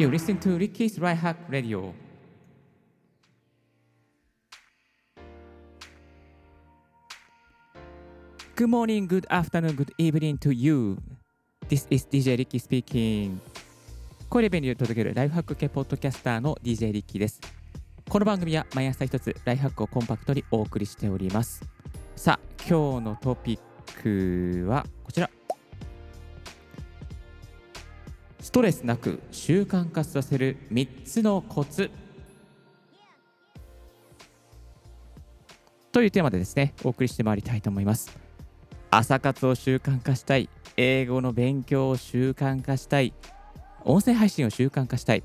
You listen to Ricky's Right Hack Radio. Good morning, good afternoon, good evening to you. This is DJ Ricky speaking. 声レベルに届けるライフハック系ポッドキャスターの DJ リッキーです。この番組は毎朝一つライフハックをコンパクトにお送りしております。さあ、今日のトピックはこちら。ストレスなく習慣化させる3つのコツ。というテーマでですねお送りしてまいりたいと思います。朝活を習慣化したい。英語の勉強を習慣化したい。音声配信を習慣化したい。い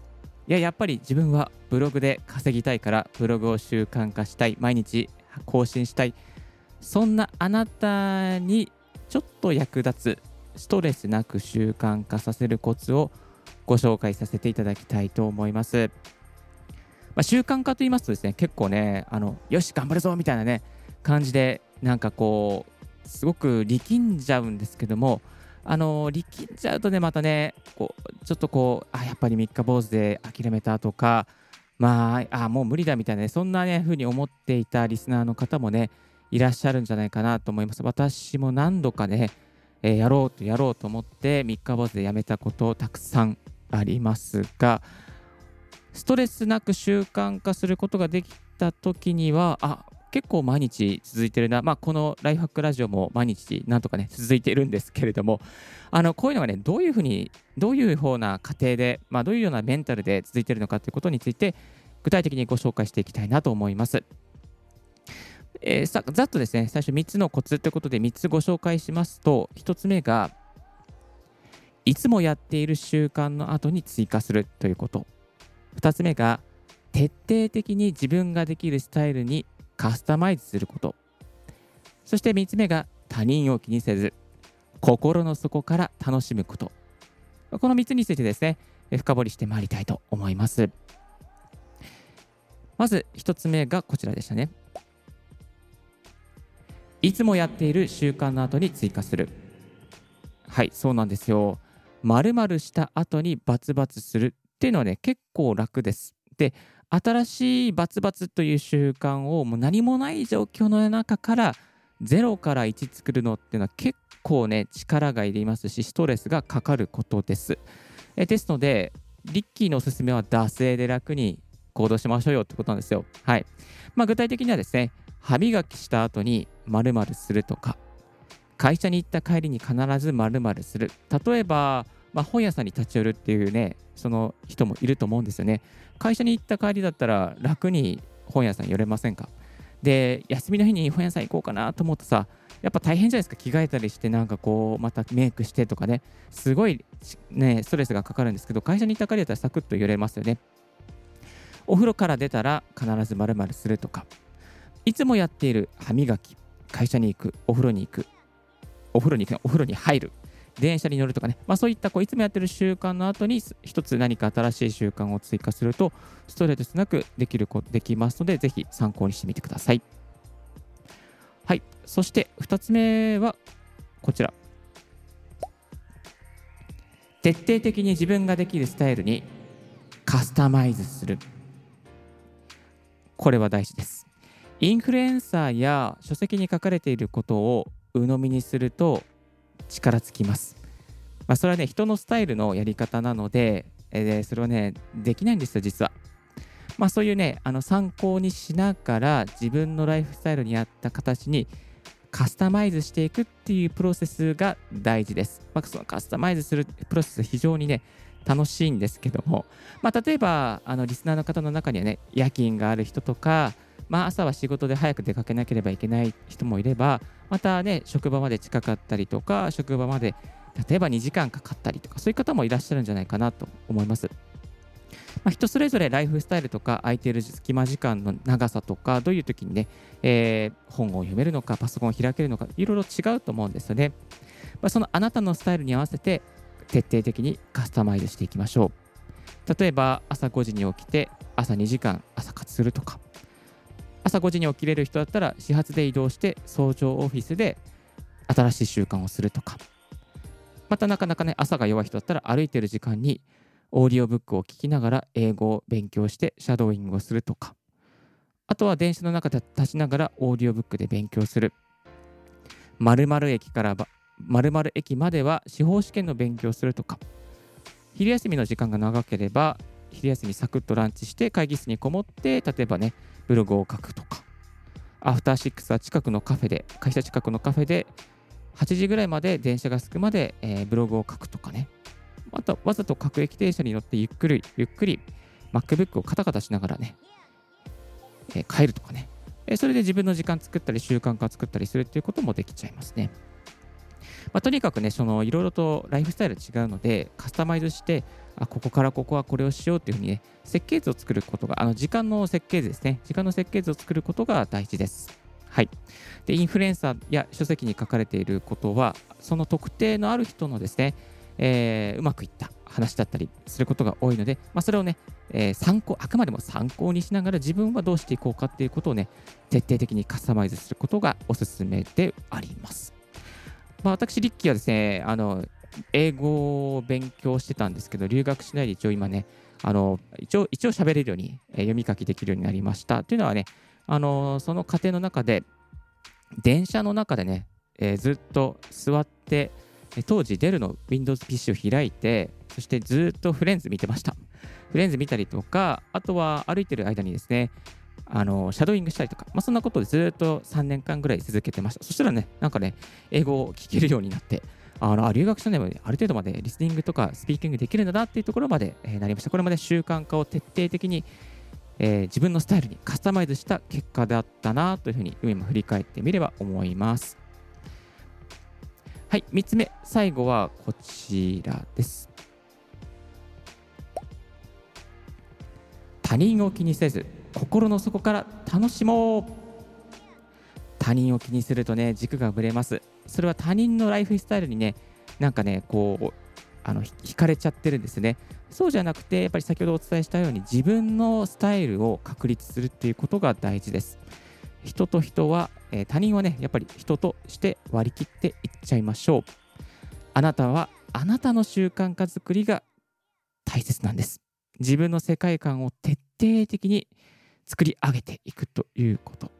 ややっぱり自分はブログで稼ぎたいからブログを習慣化したい。毎日更新したい。そんなあなたにちょっと役立つストレスなく習慣化させるコツをご紹介させていただきたいと思います。まあ、習慣化と言いますとですね、結構ね、あのよし、頑張るぞみたいなね、感じで、なんかこう、すごく力んじゃうんですけども、あの力んじゃうとね、またね、こうちょっとこう、あ、やっぱり三日坊主で諦めたとか、まあ、あもう無理だみたいなね、そんなね、風に思っていたリスナーの方もね、いらっしゃるんじゃないかなと思います。私も何度かね、えーやろうとやろうと思って三日坊主でやめたことたくさんありますがストレスなく習慣化することができた時にはあ結構毎日続いてるな、まあ、このライフハックラジオも毎日なんとかね続いているんですけれどもあのこういうのがねどういうふうにどういうふうな過程で、まあ、どういうようなメンタルで続いているのかということについて具体的にご紹介していきたいなと思います。えーさざっとですね最初3つのコツということで3つご紹介しますと1つ目がいつもやっている習慣の後に追加するということ。2つ目が徹底的に自分ができるスタイルにカスタマイズすること。そして3つ目が他人を気にせず心の底から楽しむこと。この3つについてですね深掘りしてまいりたいと思います。まず1つ目がこちらでしたね。いつもやっている習慣の後に追加する。はい、そうなんですよ。〇〇した後にバツバツするっていうのはね、結構楽です。で、新しいバツバツという習慣をもう何もない状況の中から0から1作るのっていうのは結構ね、力がいりますし、ストレスがかかることです。えですので、リッキーのおすすめは惰性で楽に行動しましょうよってことなんですよ。はい。まあ、具体的にはですね、歯磨きした後に〇〇するとか会社に行った帰りに必ず〇〇する。例えば、まあ、本屋さんに立ち寄るっていうねその人もいると思うんですよね。会社に行った帰りだったら楽に本屋さん寄れませんか？で休みの日に本屋さん行こうかなと思ってさやっぱ大変じゃないですか。着替えたりしてなんかこうまたメイクしてとかね。すごいねストレスがかかるんですけど会社に行った帰りだったらサクッと寄れますよね。お風呂から出たら必ず〇〇するとか。いつもやっている歯磨き、会社に行く、お風呂に行く、お風呂に行く、お風呂に入る、電車に乗るとかね、まあ、そういったこういつもやってる習慣の後に一つ何か新しい習慣を追加するとストレスなくできることできますのでぜひ参考にしてみてください。はい、そして2つ目はこちら。徹底的に自分ができるスタイルにカスタマイズする。これは大事です。インフルエンサーや書籍に書かれていることを鵜呑みにすると力尽きます。まあ、それはね、人のスタイルのやり方なので、えーそれはね、できないんですよ、実は。まあ、そういうね、あの参考にしながら自分のライフスタイルに合った形にカスタマイズしていくっていうプロセスが大事です。まあ、そのカスタマイズするプロセス非常にね、楽しいんですけども、まあ、例えばあのリスナーの方の中にはね、夜勤がある人とか、まあ、朝は仕事で早く出かけなければいけない人もいれば、またね、職場まで近かったりとか、職場まで例えば2時間かかったりとか、そういう方もいらっしゃるんじゃないかなと思います。まあ、人それぞれライフスタイルとか空いている隙間時間の長さとかどういう時にね、えー本を読めるのかパソコンを開けるのかいろいろ違うと思うんですよね。まあ、そのあなたのスタイルに合わせて徹底的にカスタマイズしていきましょう。例えば朝5時に起きて朝2時間朝活するとか朝5時に起きれる人だったら始発で移動して早朝オフィスで新しい習慣をするとかまたなかなかね朝が弱い人だったら歩いてる時間にオーディオブックを聞きながら英語を勉強してシャドーイングをするとか、あとは電車の中で立ちながらオーディオブックで勉強する。〇〇駅から〇〇駅までは司法試験の勉強するとか、昼休みの時間が長ければ、昼休みサクッとランチして会議室にこもって、例えばね、ブログを書くとか、アフターシックスは近くのカフェで、会社近くのカフェで、8時ぐらいまで電車が着くまで、えー、ブログを書くとかね。また、わざと各駅停車に乗ってゆっくり、ゆっくり MacBook をカタカタしながらね、えー、帰るとかね。えそれで自分の時間作ったり習慣化作ったりするっていうこともできちゃいますね。まあ、とにかくね、そのいろいろとライフスタイル違うので、カスタマイズして、あここからここはこれをしようっていうふうにね、設計図を作ることが、あの時間の設計図ですね、時間の設計図を作ることが大事です。はい。で、インフルエンサーや書籍に書かれていることは、その特定のある人のですね、えー、うまくいった話だったりすることが多いので、まあ、それをね、えー、参考、あくまでも参考にしながら自分はどうしていこうかっていうことをね、徹底的にカスタマイズすることがおすすめであります。まあ、私、リッキーはですね、あの、英語を勉強してたんですけど、留学しないで一応今ね、あの、一応、一応喋れるように、えー、読み書きできるようになりました。というのはね、あの、その過程の中で、電車の中でね、えー、ずっと座って、当時デルの Windows PC を開いて、そしてずっとフレンズ見てました。フレンズ見たりとか、あとは歩いてる間にですね、あのシャドーイングしたりとか、まあ、そんなことでずっと3年間ぐらい続けてました。そしたらね、なんかね、英語を聞けるようになって、あの留学したね、ある程度までリスニングとかスピーキングできるんだなっていうところまで、え、なりました。これまで習慣化を徹底的に、えー、自分のスタイルにカスタマイズした結果だったなというふうに今振り返ってみれば思います。はい、3つ目、最後はこちらです。他人を気にせず心の底から楽しもう。他人を気にするとね軸がぶれます。それは他人のライフスタイルにねなんかねこうあの惹かれちゃってるんですね。そうじゃなくてやっぱり先ほどお伝えしたように自分のスタイルを確立するっていうことが大事です。人と人は、えー、他人はねやっぱり人として割り切っていっちゃいましょう。あなたはあなたの習慣化づくりが大切なんです。自分の世界観を徹底的に作り上げていくということ。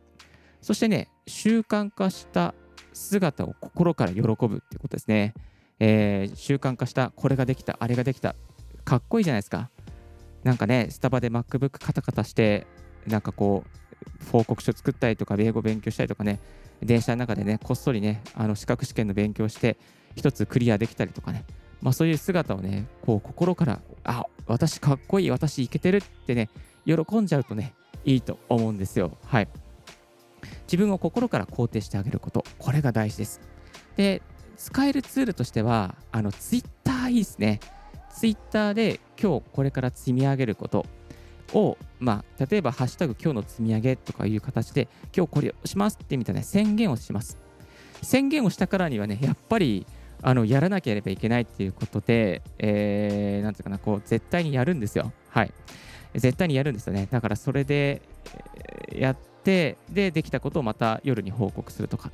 そしてね、習慣化した姿を心から喜ぶっていうことですね。えー、習慣化したこれができた、あれができた。かっこいいじゃないですか。なんかね、スタバで MacBook カタカタして、なんかこう、報告書作ったりとか、英語勉強したりとかね、電車の中でね、こっそりね、あの資格試験の勉強して、一つクリアできたりとかね、まあ、そういう姿をね、こう心から、あ、私かっこいい、私いけてるってね、喜んじゃうとね、いいと思うんですよ。はい。自分を心から肯定してあげること、これが大事です。で、使えるツールとしては、あの、ツイッターいいですね。ツイッターで今日これから積み上げることを、まあ、例えば、ハッシュタグ今日の積み上げとかいう形で、今日これをしますってみたいな宣言をします。宣言をしたからにはね、やっぱり、あのやらなければいけないっていうことで、えー、なんていうかな、こう、絶対にやるんですよ。はい。絶対にやるんですよね。だからそれでやって、で、できたことをまた夜に報告するとか。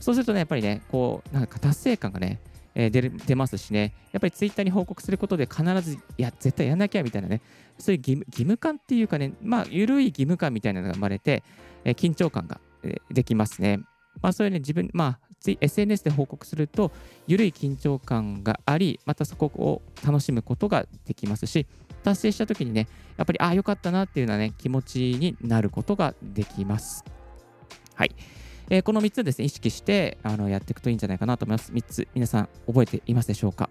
そうするとね、やっぱりね、こう、なんか達成感がね、え、出る出ますしね、やっぱりツイッターに報告することで必ず、いや、絶対やんなきゃみたいなね、そういう義務義務感っていうかね、まあ、緩い義務感みたいなのが生まれて、え、緊張感が、え、できますね。まあ、そういうね、自分、まあ、SNS で報告すると、緩い緊張感があり、またそこを楽しむことができますし、達成した時にね、やっぱり、ああ、よかったなっていうようなね、気持ちになることができます。はい。えー、この3つですね、意識してあのやっていくといいんじゃないかなと思います。3つ、皆さん覚えていますでしょうか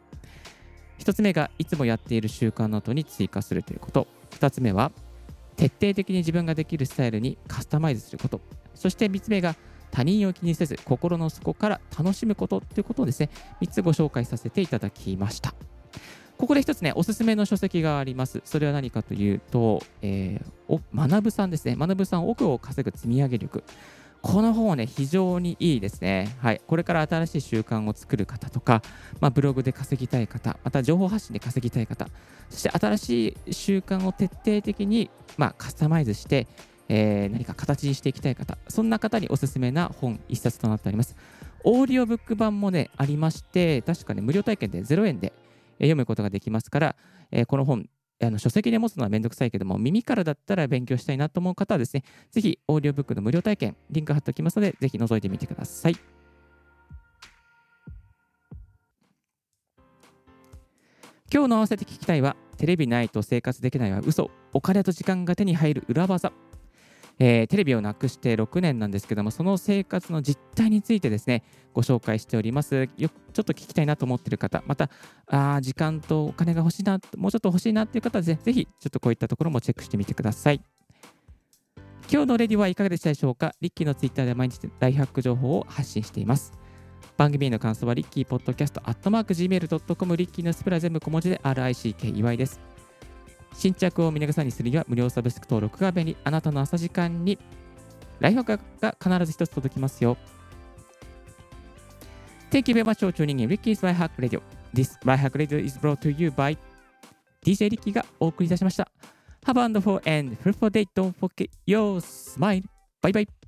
?1 つ目が、いつもやっている習慣の後に追加するということ。2つ目は、徹底的に自分ができるスタイルにカスタマイズすること。そして3つ目が、他人を気にせず、心の底から楽しむことということをですね、3つご紹介させていただきました。ここで一つね、おすすめの書籍があります。それは何かというと、えー、学ぶさんですね。学ぶさん、奥を稼ぐ積み上げ力。この本はね、非常にいいですね。はい。これから新しい習慣を作る方とか、まあ、ブログで稼ぎたい方、また情報発信で稼ぎたい方、そして新しい習慣を徹底的に、まあ、カスタマイズして、えー、何か形にしていきたい方、そんな方におすすめな本一冊となっております。オーディオブック版もね、ありまして、確かね、無料体験で0円で読むことができますから、えこの本、あの書籍で持つのはめんどくさいけども、耳からだったら勉強したいなと思う方はですね、ぜひ、オーディオブックの無料体験、リンク貼っておきますので、ぜひ覗いてみてください。今日の合わせて聞きたいは、テレビないと生活できないは嘘、お金と時間が手に入る裏技。えーテレビをなくして6年なんですけども、その生活の実態についてですね、ご紹介しております。よちょっと聞きたいなと思っている方、また、あ時間とお金が欲しいな、もうちょっと欲しいなっていう方はぜぜひ、ちょっとこういったところもチェックしてみてください。今日のレディはいかがでしたでしょうか？リッキーのツイッターで毎日大ハック情報を発信しています。番組への感想はリッキーポッドキャストアットマーク Gmail.com リッキーのスプラ全部小文字で RICKY です。新着を見逃さにするには無料サブスク登録が便利。あなたの朝時間にライフハックが必ず一つ届きますよ。Thank you very much for tuning in Ricky's Life Hack Radio. This Life Hack Radio is brought to you by DJ Ricky がお送りいたしました。Have a wonderful and fruitful day. Don't forget your smile. Bye bye.